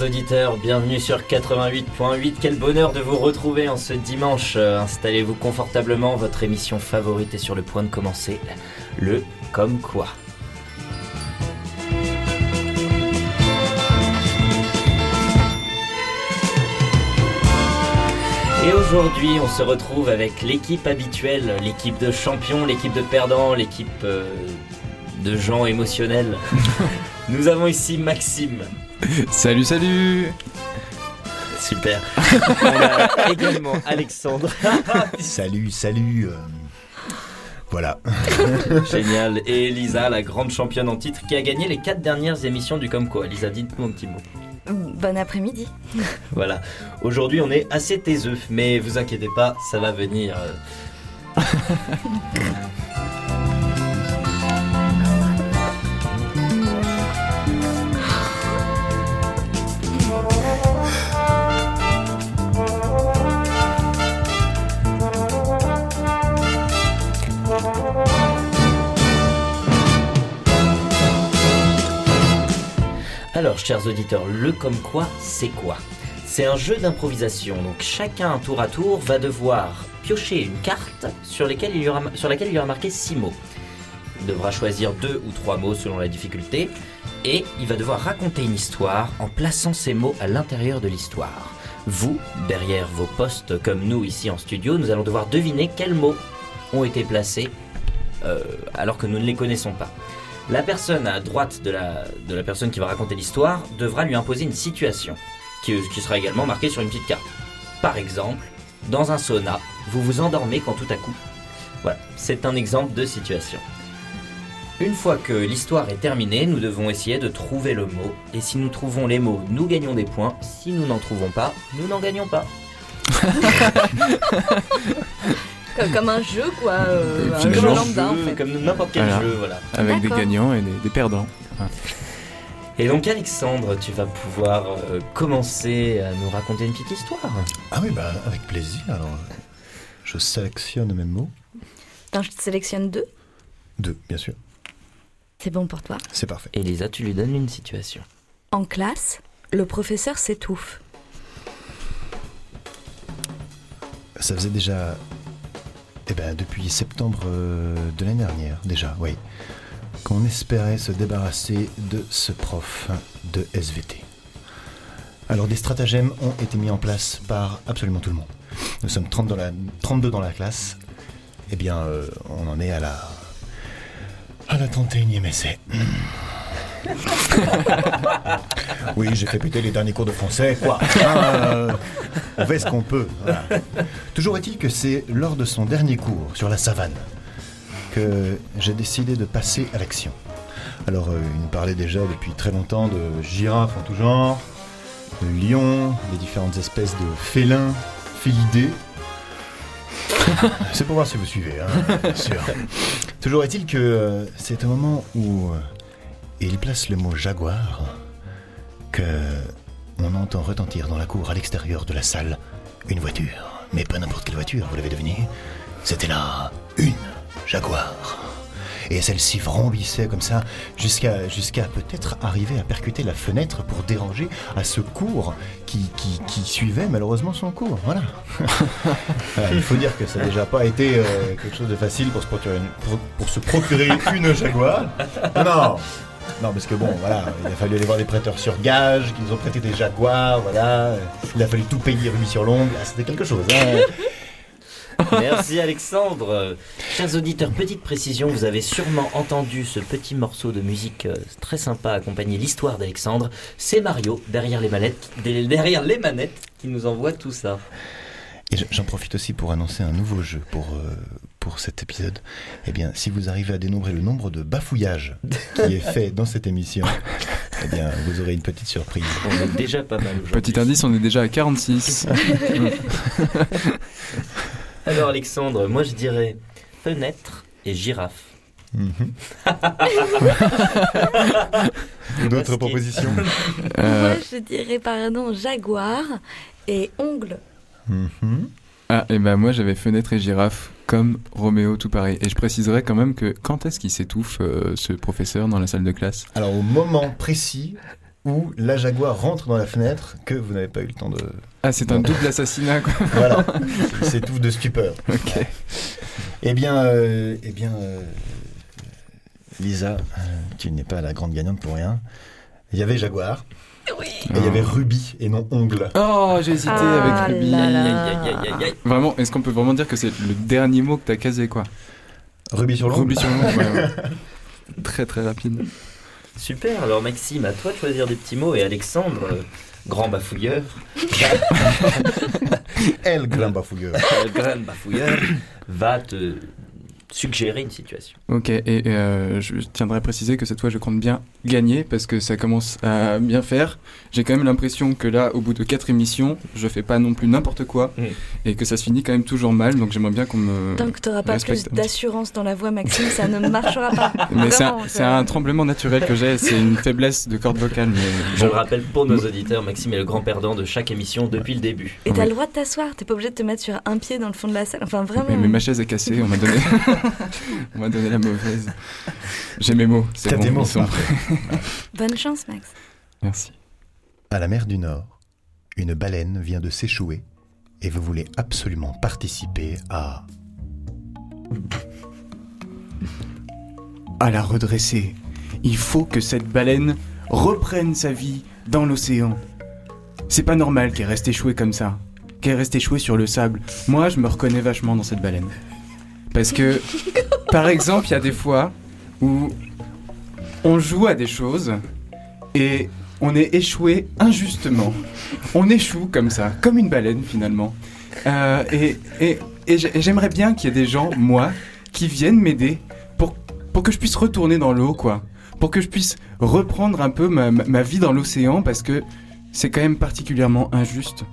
Chers auditeurs, bienvenue sur 88.8. Quel bonheur de vous retrouver en ce dimanche. Euh, Installez-vous confortablement, votre émission favorite est sur le point de commencer. Le Comme quoi. Et aujourd'hui, on se retrouve avec l'équipe habituelle, l'équipe de champions, l'équipe de perdants, l'équipe euh, de gens émotionnels. Nous avons ici Maxime. Salut, salut Super. On a également Alexandre. Salut, salut. euh, Voilà. Génial. Et Elisa, la grande championne en titre, qui a gagné les quatre dernières émissions du Comme quoi. Elisa, dites-nous un petit mot. Bon après-midi. Voilà. Aujourd'hui, on est assez taiseux, mais vous inquiétez pas, ça va venir. Alors, chers auditeurs, le comme quoi, c'est quoi C'est un jeu d'improvisation, donc chacun tour à tour va devoir piocher une carte sur, laquelle il y aura marqué 6 mots. Il devra choisir deux ou trois mots selon la difficulté, et il va devoir raconter une histoire en plaçant ces mots à l'intérieur de l'histoire. Vous, derrière vos postes comme nous ici en studio, nous allons devoir deviner quels mots ont été placés euh, alors que nous ne les connaissons pas. La personne à droite de la, personne qui va raconter l'histoire devra lui imposer une situation qui, qui sera également marquée sur une petite carte. Par exemple, dans un sauna, vous vous endormez quand tout à coup. Voilà, c'est un exemple de situation. Une fois que l'histoire est terminée, nous devons essayer de trouver le mot. Et si nous trouvons les mots, nous gagnons des points. Si nous n'en trouvons pas, nous n'en gagnons pas. Comme, comme un jeu, quoi. euh, un jeu le Comme un lambda, en jeu, fait. comme n'importe quel Voilà. jeu, voilà. Avec des gagnants et des, des perdants. Et donc Alexandre, tu vas pouvoir euh, commencer à nous raconter une petite histoire. Ah oui, bah avec plaisir. Alors, je sélectionne mes mots. Attends, je te sélectionne deux. Deux, bien sûr. C'est bon pour toi? C'est parfait. Elisa, tu lui donnes une situation. En classe, le professeur s'étouffe. Ça faisait déjà. Eh ben, depuis septembre euh, de l'année dernière, déjà, oui. Qu'on espérait se débarrasser de ce prof de SVT. Alors, des stratagèmes ont été mis en place par absolument tout le monde. Nous sommes 30 dans la, 32 dans la classe. Eh bien, euh, on en est à la. à la 31e essai. Oui, j'ai fait péter les derniers cours de français, quoi. Euh, on fait ce qu'on peut. Toujours est-il que c'est lors de son dernier cours sur la savane que j'ai décidé de passer à l'action. Alors, euh, il nous parlait déjà depuis très longtemps de girafes en tout genre, de lions, des différentes espèces de félins, félidés. c'est pour voir si vous suivez, hein, bien sûr. Toujours est-il que euh, c'est au moment où euh, il place le mot jaguar que on entend retentir dans la cour à l'extérieur de la salle une voiture. Mais pas n'importe quelle voiture, vous l'avez deviné. C'était là une Jaguar. Et celle-ci vrombissait comme ça jusqu'à jusqu'à peut-être arriver à percuter la fenêtre pour déranger à ce cours qui, qui, qui suivait malheureusement son cours. Voilà. Voilà, il faut dire que ça n'a déjà pas été euh, quelque chose de facile pour se procurer une, pour, pour se procurer une Jaguar. Non. Non, parce que bon, voilà, il a fallu aller voir des prêteurs sur gage qui nous ont prêté des Jaguars, voilà. Il a fallu tout payer remis sur l'ongle. Ah, C'était quelque chose. hein. Merci Alexandre. Chers auditeurs, petite précision, vous avez sûrement entendu ce petit morceau de musique euh, très sympa accompagner l'histoire d'Alexandre. C'est Mario derrière les manettes, derrière les manettes qui nous envoie tout ça. Et je- j'en profite aussi pour annoncer un nouveau jeu pour, euh, pour cet épisode. Eh bien, si vous arrivez à dénombrer le nombre de bafouillages qui est fait dans cette émission, eh bien, vous aurez une petite surprise. On est déjà pas mal aujourd'hui. Petit indice, on est déjà à 46. Alors Alexandre, moi je dirais fenêtre et girafe. Mhm. D'autres propositions? Euh, Moi, je dirais, pardon, jaguar et ongle. Mhm. Ah, et ben moi j'avais fenêtre et girafe comme Roméo, tout pareil. Et je préciserais quand même que quand est-ce qu'il s'étouffe, euh, ce professeur, dans la salle de classe? Alors, au moment précis où la Jaguar rentre dans la fenêtre que vous n'avez pas eu le temps de. Ah, c'est un double assassinat, quoi. Voilà, c'est tout de stupeur. Ok. Eh bien, euh, eh bien euh, Lisa, tu n'es pas la grande gagnante pour rien. Il y avait Jaguar Oui. et il y avait Ruby et non Ongle. Oh, j'ai hésité Ah avec Ruby. là Aïe, là. aïe, aïe, aïe, aïe. Vraiment, est-ce qu'on peut vraiment dire que c'est le dernier mot que t'as casé, quoi Ruby sur l'ongle Ruby sur l'ongle, ouais, ouais. Très très rapide. Super, alors Maxime, à toi de choisir des petits mots et Alexandre, euh, grand bafouilleur, Elle, grand bafouilleur. euh, grand bafouilleur, va te suggérer une situation. Ok, et euh, je tiendrai à préciser que cette fois je compte bien gagner parce que ça commence à bien faire. J'ai quand même l'impression que là, au bout de quatre émissions, je fais pas non plus n'importe quoi Mm. et que ça se finit quand même toujours mal. Donc j'aimerais bien qu'on me. Tant que tu n'auras pas plus d'assurance dans la voix, Maxime, ça ne marchera pas. Mais c'est un, tremblement naturel que j'ai, c'est une faiblesse de corde vocale. Mais Je le rappelle pour nos auditeurs, Maxime est le grand perdant de chaque émission depuis le début. Et t'as Oui. le droit de t'asseoir, t'es pas obligé de te mettre sur un pied dans le fond de la salle. Enfin, vraiment. Mais, mais ma chaise est cassée, on m'a donné, on m'a donné la mauvaise. J'ai mes mots, c'est T'as bon, des mots. sont- Bonne chance, Max. Merci. À la mer du Nord, une baleine vient de s'échouer et vous voulez absolument participer à. à la redresser. Il faut que cette baleine reprenne sa vie dans l'océan. C'est pas normal qu'elle reste échouée comme ça, qu'elle reste échouée sur le sable. Moi, je me reconnais vachement dans cette baleine. Parce que, par exemple, il y a des fois où on joue à des choses et on est échoué injustement. On échoue comme ça, comme une baleine finalement. Euh, et et- et j'ai- et j'aimerais bien qu'il y ait des gens, moi, qui viennent m'aider pour, pour que je puisse retourner dans l'eau, quoi. Pour que je puisse reprendre un peu ma, ma- ma vie dans l'océan parce que c'est quand même particulièrement injuste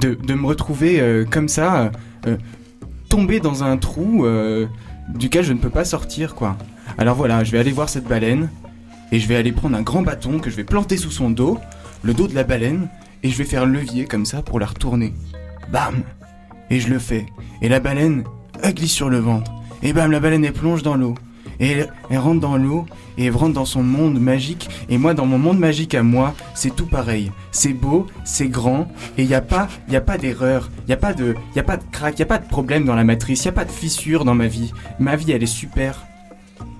de, de me retrouver euh, comme ça. euh, tomber dans un trou euh, duquel je ne peux pas sortir, quoi. Alors voilà, je vais aller voir cette baleine et je vais aller prendre un grand bâton que je vais planter sous son dos, le dos de la baleine, et je vais faire levier comme ça pour la retourner. Bam Et je le fais. Et la baleine, elle glisse sur le ventre. Et bam, la baleine, elle plonge dans l'eau. Et elle, rentre dans l'eau et elle rentre dans son monde magique. Et moi, dans mon monde magique à moi, c'est tout pareil. C'est beau, c'est grand, et il n'y a pas, y a pas d'erreur, il n'y a pas de, y a pas de crack, il n'y a pas de problème dans la matrice, il n'y a pas de fissure dans ma vie. Ma vie, elle est super.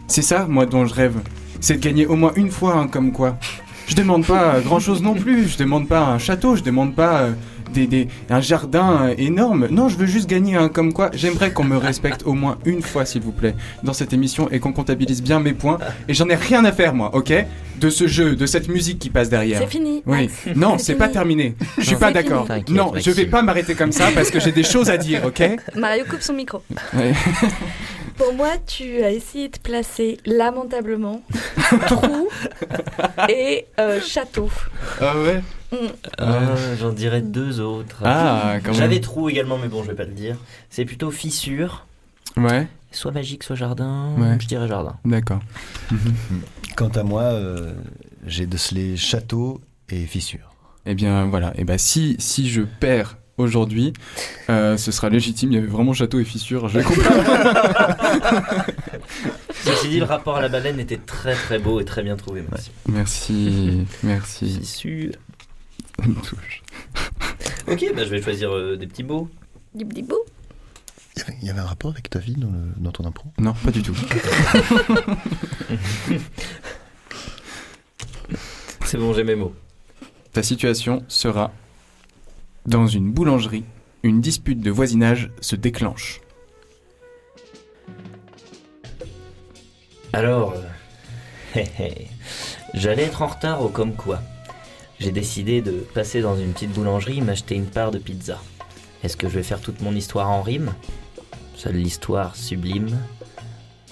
C'est ça, moi, dont je rêve. C'est de gagner au moins une fois un comme quoi. Je demande pas grand chose non plus, je demande pas un château, je demande pas euh, des, des- un jardin euh, énorme. Non, je veux juste gagner un comme quoi. J'aimerais qu'on me respecte au moins une fois, s'il vous plaît, dans cette émission et qu'on comptabilise bien mes points. Et j'en ai rien à faire, moi, ok? De ce jeu, de cette musique qui passe derrière. C'est fini. Oui, Max. non, C'est pas terminé. Je suis pas d'accord. Non, je vais pas m'arrêter comme ça parce que j'ai des choses à dire, ok? Mario coupe son micro. Ouais. Pour moi, tu as essayé de placer lamentablement trou et euh, château. Ah ouais Mm. Ah, J'en dirais deux autres. Ah, quand même. J'avais trou également, mais bon, je vais pas le dire. C'est plutôt fissure, Ouais, soit magique, soit jardin. Ouais. Je dirais jardin. d'accord. Quant à moi, euh, j'ai décelé château et fissure. Eh bien, voilà. Et ben, si, si je perds aujourd'hui, euh, ce sera légitime. Il y avait vraiment château et fissure. Je vais comprendre. Ceci dit, le rapport à la baleine était très très beau et très bien trouvé, Maxime. merci, merci. Fissure. Touche. Ok, bah, je vais choisir euh, des petits dibou. Il y avait- il y avait un rapport avec ta vie dans, le- dans ton impro? Non, pas du tout. C'est bon, j'ai mes mots. Ta situation sera dans une boulangerie. Une dispute de voisinage se déclenche. Alors, euh, hé, hé, j'allais être en retard au comme quoi. J'ai décidé de passer dans une petite boulangerie m'acheter une part de pizza. Est-ce que je vais faire toute mon histoire en rime? Seule l'histoire sublime.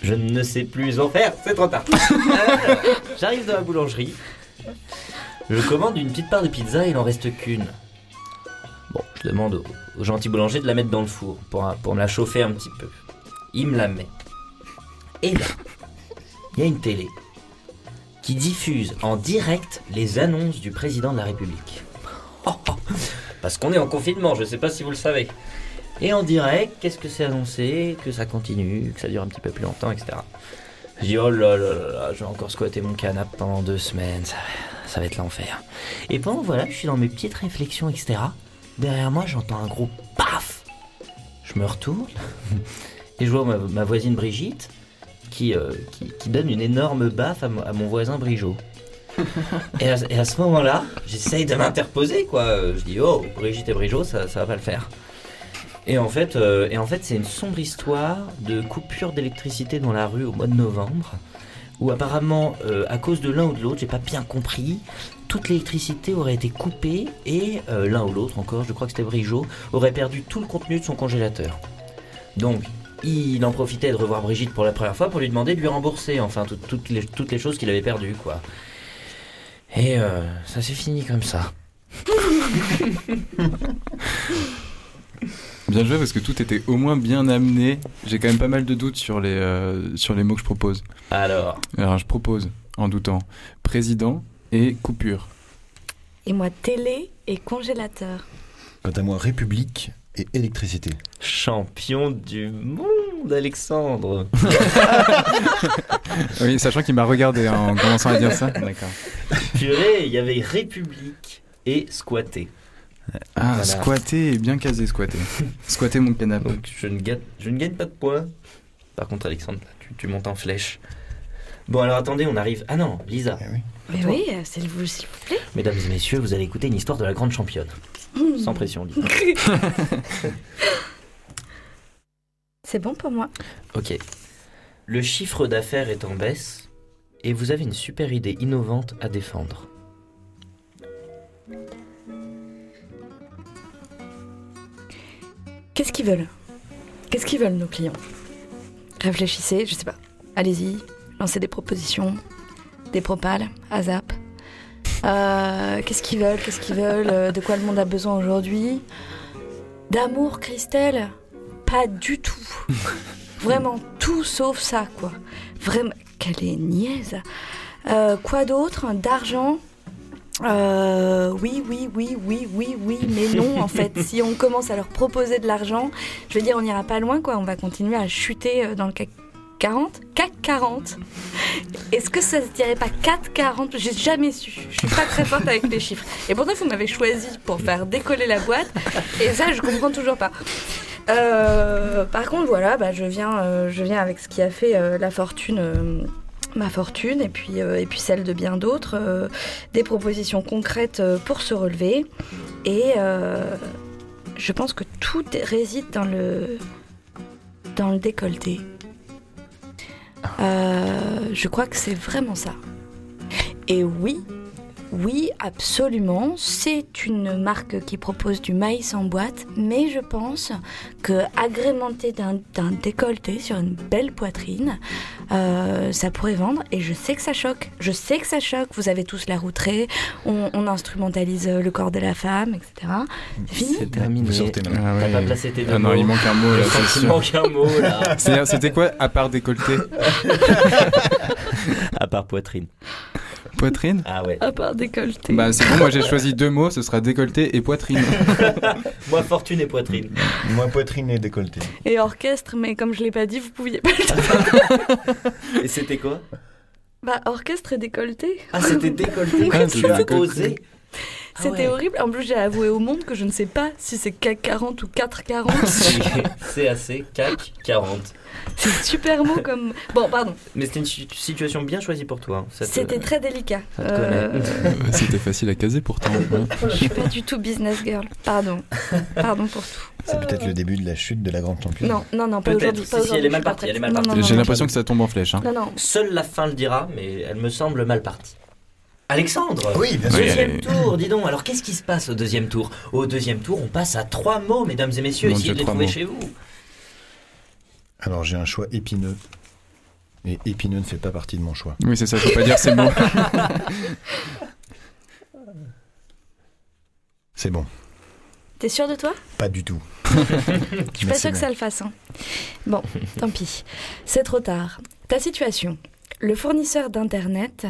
Je ne sais plus en faire, c'est trop tard. Alors, J'arrive dans la boulangerie. Je commande une petite part de pizza et il en reste qu'une. Demande au, gentil boulanger de la mettre dans le four pour, pour me la chauffer un petit peu. Il me la met. Et là, il y a une télé qui diffuse en direct les annonces du président de la République. Parce qu'on est en confinement, je ne sais pas si vous le savez. Et en direct, qu'est-ce que c'est annoncé? Que ça continue, que ça dure un petit peu plus longtemps, etc. Je dis, oh là là là là, je vais encore squatter mon canapé pendant deux semaines, ça, ça va être l'enfer. Et pendant, voilà, je suis dans mes petites réflexions, etc. Derrière moi, j'entends un gros paf Je me retourne et je vois ma, ma voisine Brigitte qui, euh, qui, qui donne une énorme baffe à, mo- à mon voisin Brigeot. et, à, et à ce moment-là, j'essaye de m'interposer, quoi. Je dis, oh, Brigitte et Brigeot, ça, ça va pas le faire. Et en fait, euh, et en fait, c'est une sombre histoire de coupure d'électricité dans la rue au mois de novembre, où apparemment, euh, à cause de l'un ou de l'autre, j'ai pas bien compris, toute l'électricité aurait été coupée et euh, l'un ou l'autre encore, je crois que c'était Brigeot, aurait perdu tout le contenu de son congélateur. Donc, il en profitait de revoir Brigitte pour la première fois pour lui demander de lui rembourser, enfin, tout- toutes, les, toutes les choses qu'il avait perdues, quoi. Et euh, ça s'est fini comme ça. Bien joué parce que tout était au moins bien amené. J'ai quand même pas mal de doutes sur les, euh, sur les mots que je propose. Alors, Alors je propose, en doutant, président et coupure. Et moi, télé et congélateur. Quant à moi, République et électricité. champion du monde, Alexandre. Oui, sachant qu'il m'a regardé en commençant à dire ça. D'accord. Purée, il y avait République et squatté. Ah, Voilà. squatter et bien casé squatter. Squatter mon canapé. Donc je ne, gagne, je ne gagne pas de points. Par contre, Alexandre, tu, tu montes en flèche. Bon, alors attendez, on arrive. Ah non, Lisa. Eh oui. Mais oui, euh, s'il vous, s'il vous plaît. Mesdames et messieurs, vous allez écouter une histoire de la grande championne. Sans pression, Lisa. C'est bon pour moi. Ok. Le chiffre d'affaires est en baisse et vous avez une super idée innovante à défendre. Qu'est-ce qu'ils veulent? Qu'est-ce qu'ils veulent, nos clients? Réfléchissez, je sais pas. Allez-y, lancez des propositions, des propales, ASAP. Euh, Qu'est-ce qu'ils veulent Qu'est-ce qu'ils veulent Euh, De quoi le monde a besoin aujourd'hui? D'amour, Christelle? Pas du tout. Vraiment tout sauf ça, quoi. Vraiment, quelle est niaise. Euh, quoi d'autre? D'argent? Euh, oui, oui, oui, oui, oui, oui, mais non, en fait. Si on commence à leur proposer de l'argent, je veux dire, on n'ira pas loin, quoi. On va continuer à chuter dans le CAC 40 CAC 40 Est-ce que ça se dirait pas 440 J'ai jamais su. Je suis pas très forte avec les chiffres. Et pourtant, vous m'avez choisi pour faire décoller la boîte. Et ça, je comprends toujours pas. Euh, par contre, voilà, bah, je, viens, euh, je viens avec ce qui a fait euh, la fortune. ma fortune et puis, celle de bien d'autres, des propositions concrètes pour se relever. Et je pense que tout réside dans le, dans le décolleté. Euh, je crois que c'est vraiment ça. Et oui, oui, absolument, c'est une marque qui propose du maïs en boîte, mais je pense que agrémenté d'un décolleté sur une belle poitrine, euh, ça pourrait vendre. Et je sais que ça choque. Je sais que ça choque. Vous avez tous la routrée, on, on instrumentalise le corps de la femme, etc. C'est fini C'est terminé. Vous sortez maintenant. Ah T'as pas placé tes deux Ah non, mots. il manque un mot là, manque un là. C'était quoi à part décolleté? À part poitrine. Poitrine Ah ouais. À part décolleté. Bah c'est bon, moi j'ai choisi deux mots, ce sera décolleté et poitrine. Moi, fortune et poitrine. Moi, poitrine et décolleté. Et orchestre, mais comme je l'ai pas dit, vous pouviez pas le dire. Et c'était quoi? Bah, orchestre et décolleté. Ah, c'était décolleté. Ah, tu. Ah C'était ouais. horrible. En plus, j'ai avoué au monde que je ne sais pas si c'est CAC 40 ou 440. CAC, CAC 40. c'est super mot comme. Bon, pardon. Mais c'était une si- situation bien choisie pour toi. hein. Te- C'était très délicat. Euh. C'était facile à caser pourtant. je suis pas du tout business girl. Pardon. Pardon pour tout. C'est peut-être le début de la chute de la grande championne. Non, non, non, pas aujourd'hui. Si, pas si, aujourd'hui, elle est mal partie, J'ai l'impression que ça tombe en flèche. Hein. Non, non. Seule la fin le dira, mais elle me semble mal partie. Alexandre Oui, bien sûr. Deuxième tour, dis donc. Alors, qu'est-ce qui se passe au deuxième tour? Au deuxième tour, on passe à trois mots, mesdames et messieurs. Mon Essayez Dieu, de les trois trouver mots. chez vous. Alors, j'ai un choix épineux. Et épineux ne fait pas partie de mon choix. Oui, c'est ça, faut pas dire ces mots. C'est bon. T'es sûr de toi? Pas du tout. Je suis pas sûre que ça le fasse. hein. Bon, tant pis. C'est trop tard. Ta situation. Le fournisseur d'Internet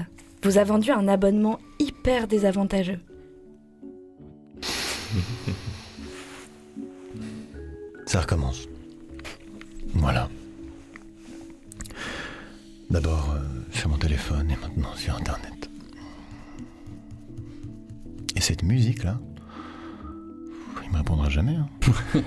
vous a vendu un abonnement hyper désavantageux. Ça recommence. Voilà. D'abord euh, sur mon téléphone et maintenant sur Internet. Et cette musique-là, il me répondra jamais. hein.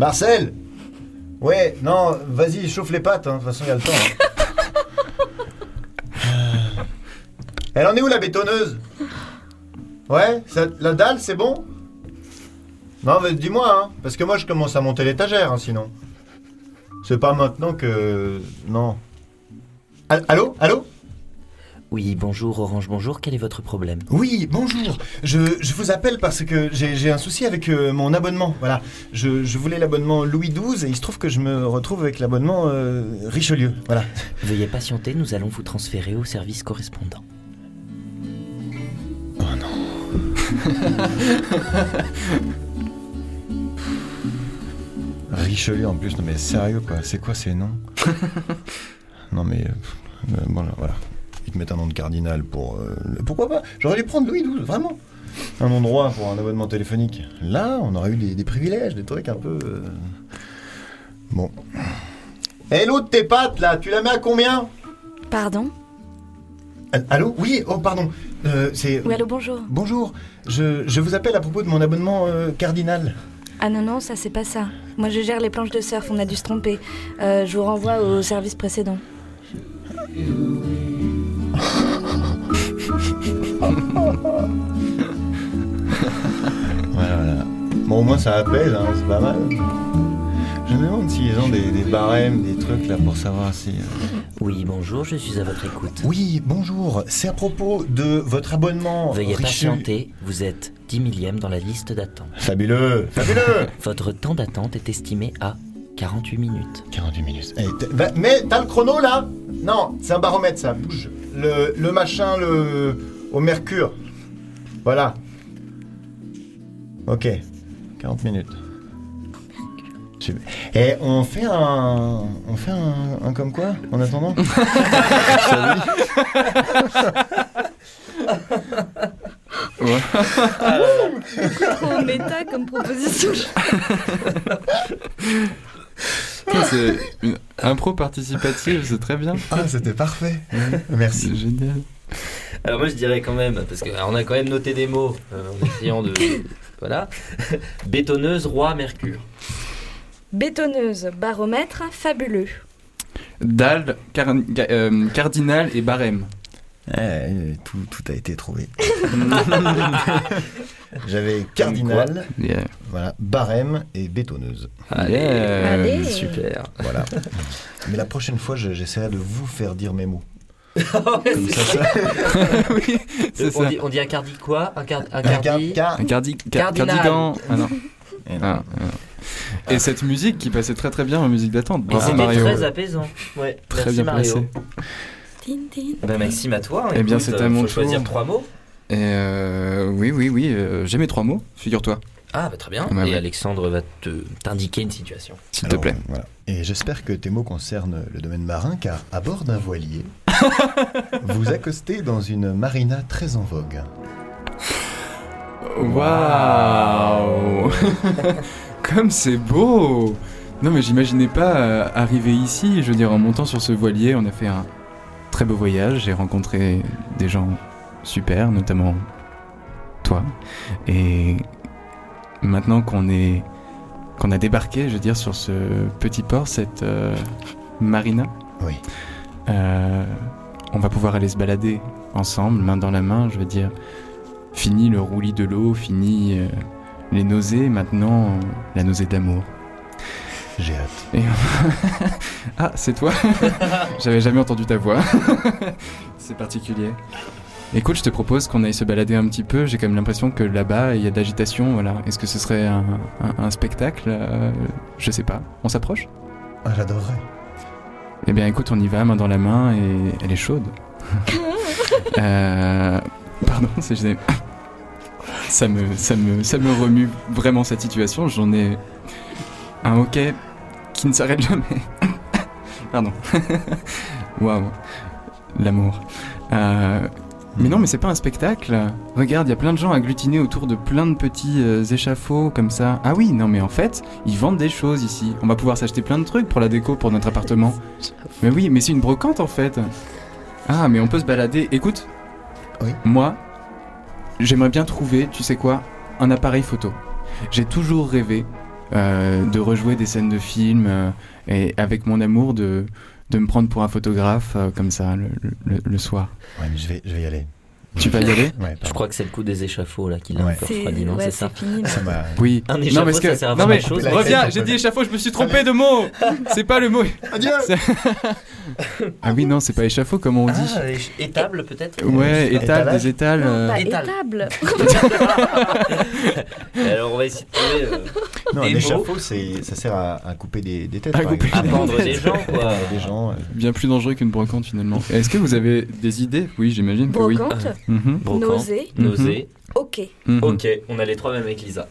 Marcel Ouais, non, vas-y, chauffe les pattes, hein, de toute façon, il y a le temps. hein. Elle en est où la bétonneuse? Ouais, ça- la dalle, c'est bon? Non, mais dis-moi, hein, parce que moi je commence à monter l'étagère, hein, sinon. C'est pas maintenant que. Non. Al- Allô? Allô? Oui, bonjour Orange, bonjour, quel est votre problème? Oui, bonjour. Je, je vous appelle parce que j'ai un souci avec euh, mon abonnement. Voilà. Je, je voulais l'abonnement Louis XII et il se trouve que je me retrouve avec l'abonnement euh, Richelieu. Voilà. Veuillez patienter, nous allons vous transférer au service correspondant. Oh non. Richelieu en plus, non mais sérieux quoi, c'est quoi ces noms? Non mais euh, euh, bon là, voilà, ils te mettent un nom de cardinal pour euh, le- pourquoi pas? J'aurais dû prendre Louis XII, vraiment. Un nom droit pour un abonnement téléphonique. Là, on aurait eu des, des privilèges, des trucs un peu euh, bon. Et l'autre tes pattes là, tu la mets à combien? Pardon? Al- Allô? Oui, oh pardon. Euh, c'est Oui, allô, bonjour. Bonjour, je, je vous appelle à propos de mon abonnement euh, cardinal. Ah non, non, ça c'est pas ça. Moi je gère les planches de surf, on a dû se tromper. Euh, je vous renvoie au service précédent. Voilà, voilà. Bon, au moins ça apaise, hein, c'est pas mal. Je me demande s'ils ont des, des barèmes, des trucs là pour savoir si. euh, Oui, bonjour, je suis à votre écoute. Oui, bonjour, c'est à propos de votre abonnement. Veuillez patienter, vous êtes 10 millième dans la liste d'attente. Fabuleux, fabuleux Votre temps d'attente est estimé à 48 minutes. 48 minutes. Eh, mais t'as le chrono là Non, c'est un baromètre ça, bouge. Le, le machin, le. au mercure. Voilà. Ok, 40 minutes. Et on fait un. On fait un, un comme quoi en attendant Trop méta comme proposition. C'est une impro participative, c'est très bien. Ah, c'était parfait. Merci. C'est génial. Alors moi je dirais quand même, parce qu'on a quand même noté des mots euh, en essayant de... voilà. Bétonneuse, roi, mercure. Bétonneuse, baromètre, fabuleux. Dalle, car- euh, cardinal et barème. Eh, tout, tout a été trouvé. J'avais cardinal, Yeah. voilà, barème et bétonneuse. Allez, super. Voilà. Mais la prochaine fois, je- j'essaierai de vous faire dire mes mots. Comme ça, ça. oui, c'est on, ça. dit, on dit un cardi quoi Un, car, un Un car- cardi car- Un cardi car- cardigan. Ah non. Eh. Ah, ah. Et cette musique qui passait très très bien en musique d'attente. C'était Mario. très apaisant. Ouais, Très merci bien Mario. placé. Bah, Maxime, à toi. Eh bien, c'est à mon faut choisir tour. trois mots. Et euh, oui, oui, oui, euh, j'ai mes trois mots, figure-toi, Ah, bah très bien. Et ouais. Alexandre va te t'indiquer une situation. s'il te plaît. Voilà. Et j'espère que tes mots concernent le domaine marin, car à bord d'un voilier, vous accostez dans une marina très en vogue. Waouh Comme c'est beau Non mais j'imaginais pas euh, arriver ici, je veux dire en montant sur ce voilier, on a fait un très beau voyage, j'ai rencontré des gens super, notamment toi. Et maintenant qu'on est qu'on a débarqué, je veux dire sur ce petit port, cette euh, marina, Oui. euh, on va pouvoir aller se balader ensemble, main dans la main, je veux dire. Fini le roulis de l'eau, fini euh, les nausées, maintenant la nausée d'amour. J'ai hâte. Et- ah, c'est toi J'avais jamais entendu ta voix. c'est particulier. Écoute, je te propose qu'on aille se balader un petit peu. J'ai quand même l'impression que là-bas, il y a de l'agitation. Voilà. Est-ce que ce serait un, un- un spectacle Euh, Je sais pas. On s'approche? Ah, j'adorerais. Eh bien, écoute, on y va, main dans la main, et elle est chaude. Euh, Pardon, c'est gêné. Ça me, ça, me, ça me remue vraiment cette situation. J'en ai un hockey qui ne s'arrête jamais. Pardon. Waouh. L'amour. Euh, Mais non, mais c'est pas un spectacle. Regarde, il y a plein de gens agglutinés autour de plein de petits euh, échafauds comme ça. Ah oui, non, mais en fait, ils vendent des choses ici. On va pouvoir s'acheter plein de trucs pour la déco pour notre appartement. Mais oui, mais c'est une brocante en fait. Ah, mais on peut se balader. Écoute, Oui. moi, j'aimerais bien trouver, tu sais quoi, un appareil photo. J'ai toujours rêvé de rejouer des scènes de films euh, et avec mon amour de, de me prendre pour un photographe euh, comme ça le, soir. Ouais, mais je vais y aller. Tu vas y aller Ouais, Je crois que c'est le coup des échafauds là qui l'a Ouais. un peu refroidi, non ouais, C'est ça fini. Oui. Un non, échafaud, parce que... ça sert à non, mais grand-chose. reviens, j'ai dit échafaud, je me suis trompé de mot. C'est pas le mot. Adieu Ah oui, non, c'est pas échafaud comme on dit. Ah, étable peut-être Ouais, étale, Étalage des étales. Non, euh, pas Étale. étable. Alors on va essayer de trouver. euh, Non, un échafaud, c'est, ça sert à, à couper des, des têtes. À couper exemple. à pendre des gens quoi. des gens. euh, Bien plus dangereux qu'une brocante finalement. Est-ce que vous avez des idées? Oui, j'imagine que oui. Mhm, nausée, nausée. ok. mhm. Ok, on a les trois mêmes avec Lisa.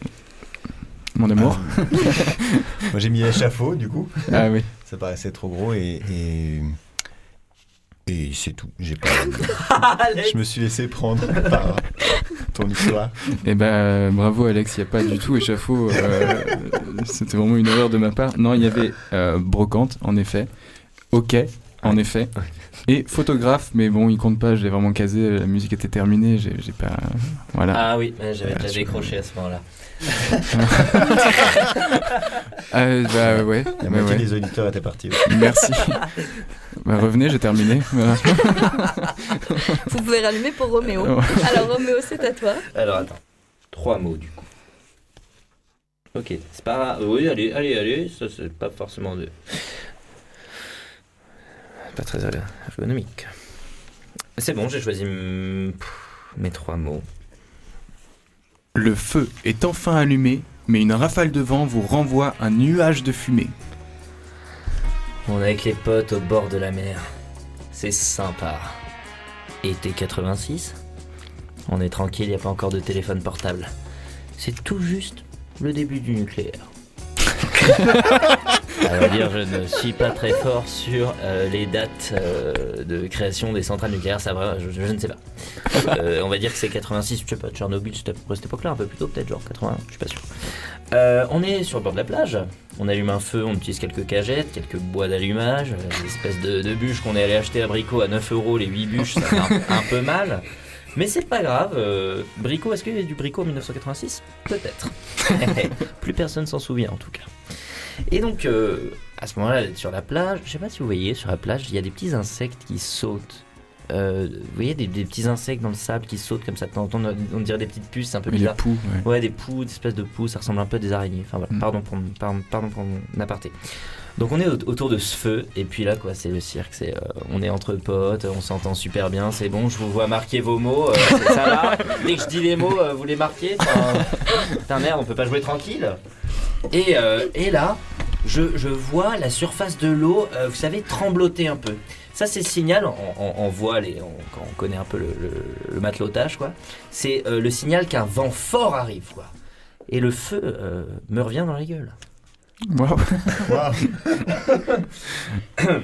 Mon amour. euh, Moi j'ai mis échafaud du coup. Ah oui. Ça paraissait trop gros et. et... et c'est tout. J'ai pas. Je me suis laissé prendre par ton histoire. Eh ben, bravo Alex, il n'y a pas du tout échafaud. euh, C'était vraiment une erreur de ma part. Non, il y avait euh, brocante, en effet. Ok, en effet. Et photographe, mais bon, il compte pas, je l'ai vraiment casé, la musique était terminée, j'ai j'ai pas. Voilà. Ah oui, j'avais déjà décroché à ce moment-là. Ah, bah ouais. La bah moitié ouais. des auditeurs étaient partis. Merci. bah, revenez, j'ai terminé. Vous pouvez rallumer pour Roméo. Alors Roméo, c'est à toi. Alors attends, trois mots du coup. Ok, c'est pas grave. Oui, allez, allez, allez, ça c'est pas forcément de. Pas très ergonomique. C'est bon, j'ai choisi mes trois mots. Le feu est enfin allumé, mais une rafale de vent vous renvoie un nuage de fumée. On est avec les potes au bord de la mer. C'est sympa. Été 86 On est tranquille, il a pas encore de téléphone portable. C'est tout juste le début du nucléaire. à vrai dire, je ne suis pas très fort sur euh, les dates euh, de création des centrales nucléaires, ça va, je, ne sais pas. Euh, on va dire que c'est 86, je sais pas, Tchernobyl, c'était à cette époque-là, un peu plus tôt, peut-être genre 80, je suis pas sûr. On est sur le bord de la plage, on allume un feu, on utilise quelques cagettes, quelques bois d'allumage, des espèces de, bûches qu'on est allé acheter à Brico à 9 euros, les 8 bûches, ça fait un, un peu mal. Mais c'est pas grave, euh, Brico, est-ce qu'il y avait du Brico en 1986 Peut-être. Plus personne s'en souvient en tout cas. Et donc, euh, à ce moment-là, sur la plage, je sais pas si vous voyez, sur la plage, il y a des petits insectes qui sautent. Euh, vous voyez des, des petits insectes dans le sable qui sautent comme ça, de temps en temps, on, dirait des petites puces, c'est un peu Les bizarre. poux, ouais. Ouais, des poux, des espèces de poux, ça ressemble un peu à des araignées. Enfin voilà, Mm. pardon, pour, pardon, pardon pour mon aparté. Donc on est au- autour de ce feu, et puis là, quoi, c'est le cirque. C'est, euh, on est entre potes, on s'entend super bien, c'est bon, je vous vois marquer vos mots, euh, c'est- ça va. Dès que je dis les mots, euh, vous les marquez. Putain, merde, on peut pas jouer tranquille. Et, euh, et là, je, je vois la surface de l'eau, vous savez, trembloter un peu. Ça, c'est le signal, on, on- on voit les, on- quand on connaît un peu le, le- le matelotage, quoi. C'est le signal qu'un vent fort arrive, quoi. Et le feu me revient dans la gueule. Waouh. Waouh.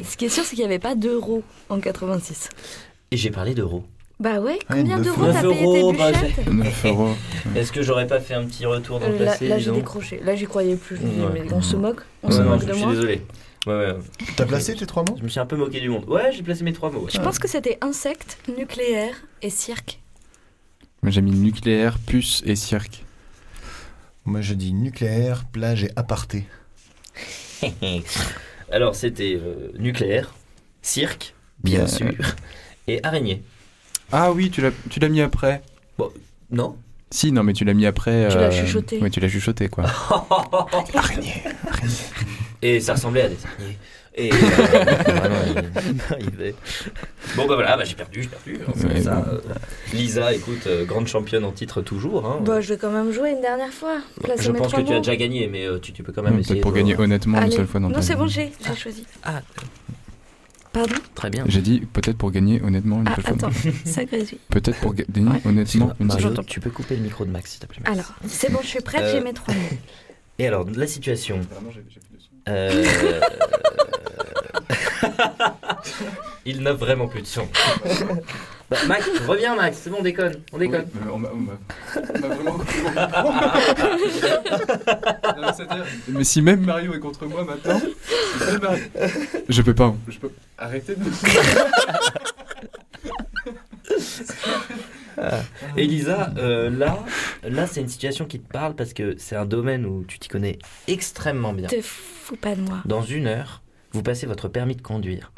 Ce qui est sûr, c'est qu'il n'y avait pas d'euros en 86. Et j'ai parlé d'euros. Bah ouais, combien d'euros euros. t'as payé tes euros, bah, bûchettes 9 euros. Est-ce que j'aurais pas fait un petit retour dans le Euh, Là, passé là, j'ai décroché. Là, j'y croyais plus. Je Ouais. mais on se moque On Ouais, se non, moque je de suis moi désolé. Ouais, ouais. T'as placé tes trois mots Je me suis un peu moqué du monde. Ouais, j'ai placé mes trois mots. ouais. Je pense que c'était insecte, nucléaire et cirque. Moi, J'ai mis nucléaire, puce et cirque. Moi je dis nucléaire, plage et aparté. Alors, c'était euh, nucléaire, cirque, bien Bien. sûr, et araignée. Ah oui, tu l'as tu l'as mis après. Non Si, non, mais tu l'as mis après. Tu l'as chuchoté. Ouais, tu l'as chuchoté, quoi. Araignée. Et ça ressemblait à des araignées. Et euh, vraiment, il- Bon bah voilà, bah, j'ai perdu, j'ai perdu. hein, c'est Ouais, ça, bon. Lisa, écoute, euh, grande championne en titre toujours. Hein. Bah, je vais quand même jouer une dernière fois. Placer je pense que tu as déjà gagné, mais euh, tu, tu peux quand même essayer. Peut-être pour de- gagner honnêtement une seule fois dans Non, c'est bon, j'ai j'ai choisi. Ah, Pardon? Très bien. J'ai dit peut-être pour gagner honnêtement une Ah, seule fois. attends, vie. ça grésille. Peut-être pour gagner Ouais. honnêtement une seule J'entends. tu peux couper le micro de Max, s'il te plaît. Max. Alors, c'est bon, je suis prête, Euh, j'ai mes trois mots. Et alors, la situation. Euh, Il n'a vraiment plus de son. Bah, Max, reviens Max, c'est bon, on déconne, on déconne. Oui, mais on m'a on m'a- on m'a vraiment coupé mon micro. Non, mais c'est-à-dire- Mais si même Mario est contre moi maintenant, si même Mario- je peux pas. Je peux arrêter de. Elisa, euh, là, là c'est une situation qui te parle parce que c'est un domaine où tu t'y connais extrêmement bien. Te fous pas de moi. Dans une heure, vous passez votre permis de conduire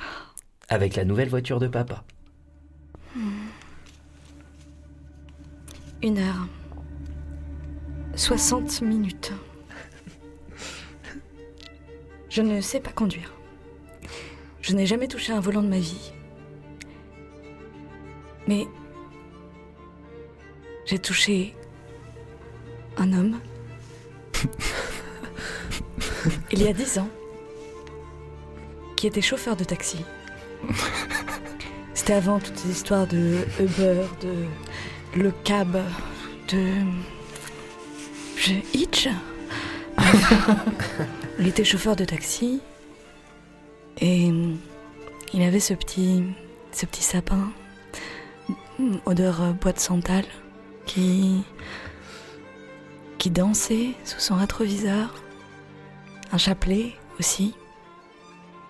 avec la nouvelle voiture de papa. Une heure. 60 minutes. Je ne sais pas conduire. Je n'ai jamais touché un volant de ma vie. Mais j'ai touché un homme. Il y a dix ans. Qui était chauffeur de taxi. C'était avant toutes ces histoires de Uber, de le cab, de. Je. Hitch Il était chauffeur de taxi. Et il avait ce petit. ce petit sapin. Odeur euh, boîte santal. Qui. qui dansait sous son rétroviseur. Un chapelet aussi.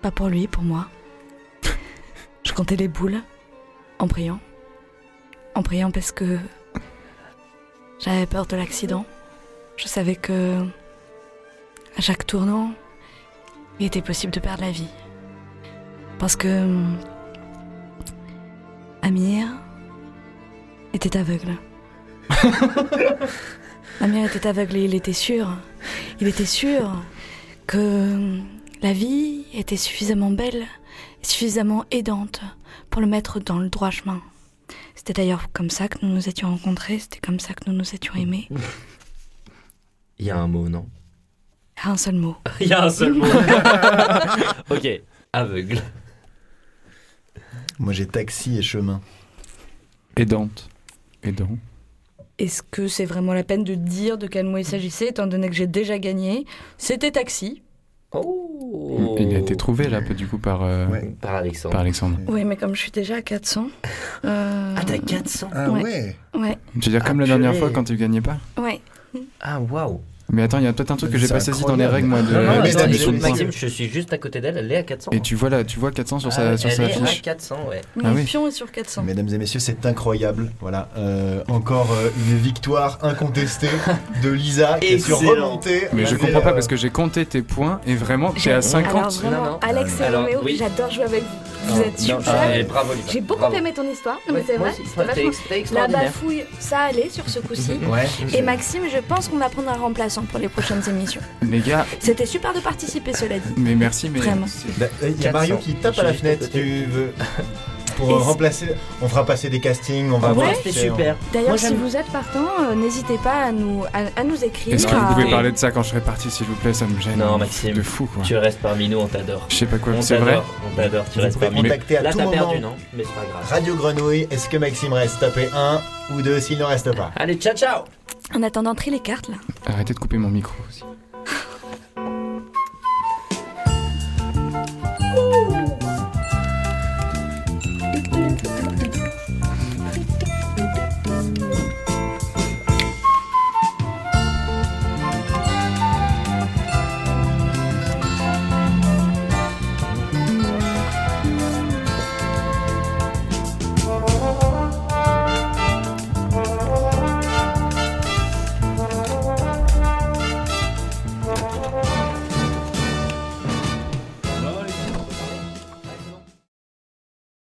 Pas pour lui, pour moi. Je comptais les boules en priant. En priant parce que j'avais peur de l'accident. Je savais que à chaque tournant, il était possible de perdre la vie. Parce que Amir était aveugle. Amir était aveugle et il était sûr, il était sûr que la vie était suffisamment belle et suffisamment aidante pour le mettre dans le droit chemin. C'était d'ailleurs comme ça que nous nous étions rencontrés, c'était comme ça que nous nous étions aimés. Il y a un mot, non? Un seul mot. Il y a un seul mot. ok, aveugle. Moi j'ai taxi et chemin. Aidante. Aidant. Est-ce que c'est vraiment la peine de dire de quel mot il s'agissait, étant donné que j'ai déjà gagné? C'était taxi. Oh Il a été trouvé là, du coup, par, euh, Ouais. Par Alexandre. par Alexandre. Oui, mais comme je suis déjà à 400. euh, Ah, t'as 400 Ah Ouais. ouais, Ouais, Tu veux dire Ah, comme la dernière purée. fois quand tu gagnais pas ouais. Ah, waouh Mais attends, il y a peut-être un truc que j'ai pas saisi dans les règles, moi, de Non, non, la mais attends, Maxime, je suis juste à côté d'elle, elle est à 400. Et tu vois là, tu vois 400 sur Ah, sa, sur elle sa est à fiche. 400, ouais. Ah oui. pion est sur 400. Mesdames et messieurs, c'est incroyable. Voilà, euh, encore euh, une victoire incontestée de Lisa qui est sur remontée. Mais je comprends pas euh, parce que j'ai compté tes points et vraiment, t'es J'ai- à 50. Alors vraiment, Non, non. Alex et Roméo, oui. j'adore jouer avec vous. Vous êtes super. ah, bravo, Lisa. J'ai beaucoup aimé ton histoire. Mais c'est vrai. La bafouille, ça allait sur ce coup-ci. Et Maxime, je pense qu'on va prendre un remplaçant pour les prochaines émissions. Les gars, C'était super de participer, cela dit. mais merci, mais. Vraiment. c'est- Bah, Il y a Mario 400. qui tape à la fenêtre. Tu veux pour Et remplacer On fera passer des castings. On va Ah, voir. ouais, c'est- super. D'ailleurs, si vous êtes partant, euh, n'hésitez pas à nous, à, à nous écrire. Est-ce que vous à- pouvez parler de ça quand je serai parti, s'il vous plaît? Ça me gêne. Non, Maxime. De fou, quoi. Tu restes parmi nous, on t'adore. Je sais pas quoi, c'est vrai? t'adore, on t'adore, tu Vous restes parmi nous. contacter à Là, tout t'as moment. perdu, non? Mais c'est pas grave. Radio Grenouille, est-ce que Maxime reste? Tapé 1 ou 2 s'il ne reste pas Allez, ciao, ciao En attendant, trie les cartes là. Arrêtez de couper mon micro aussi.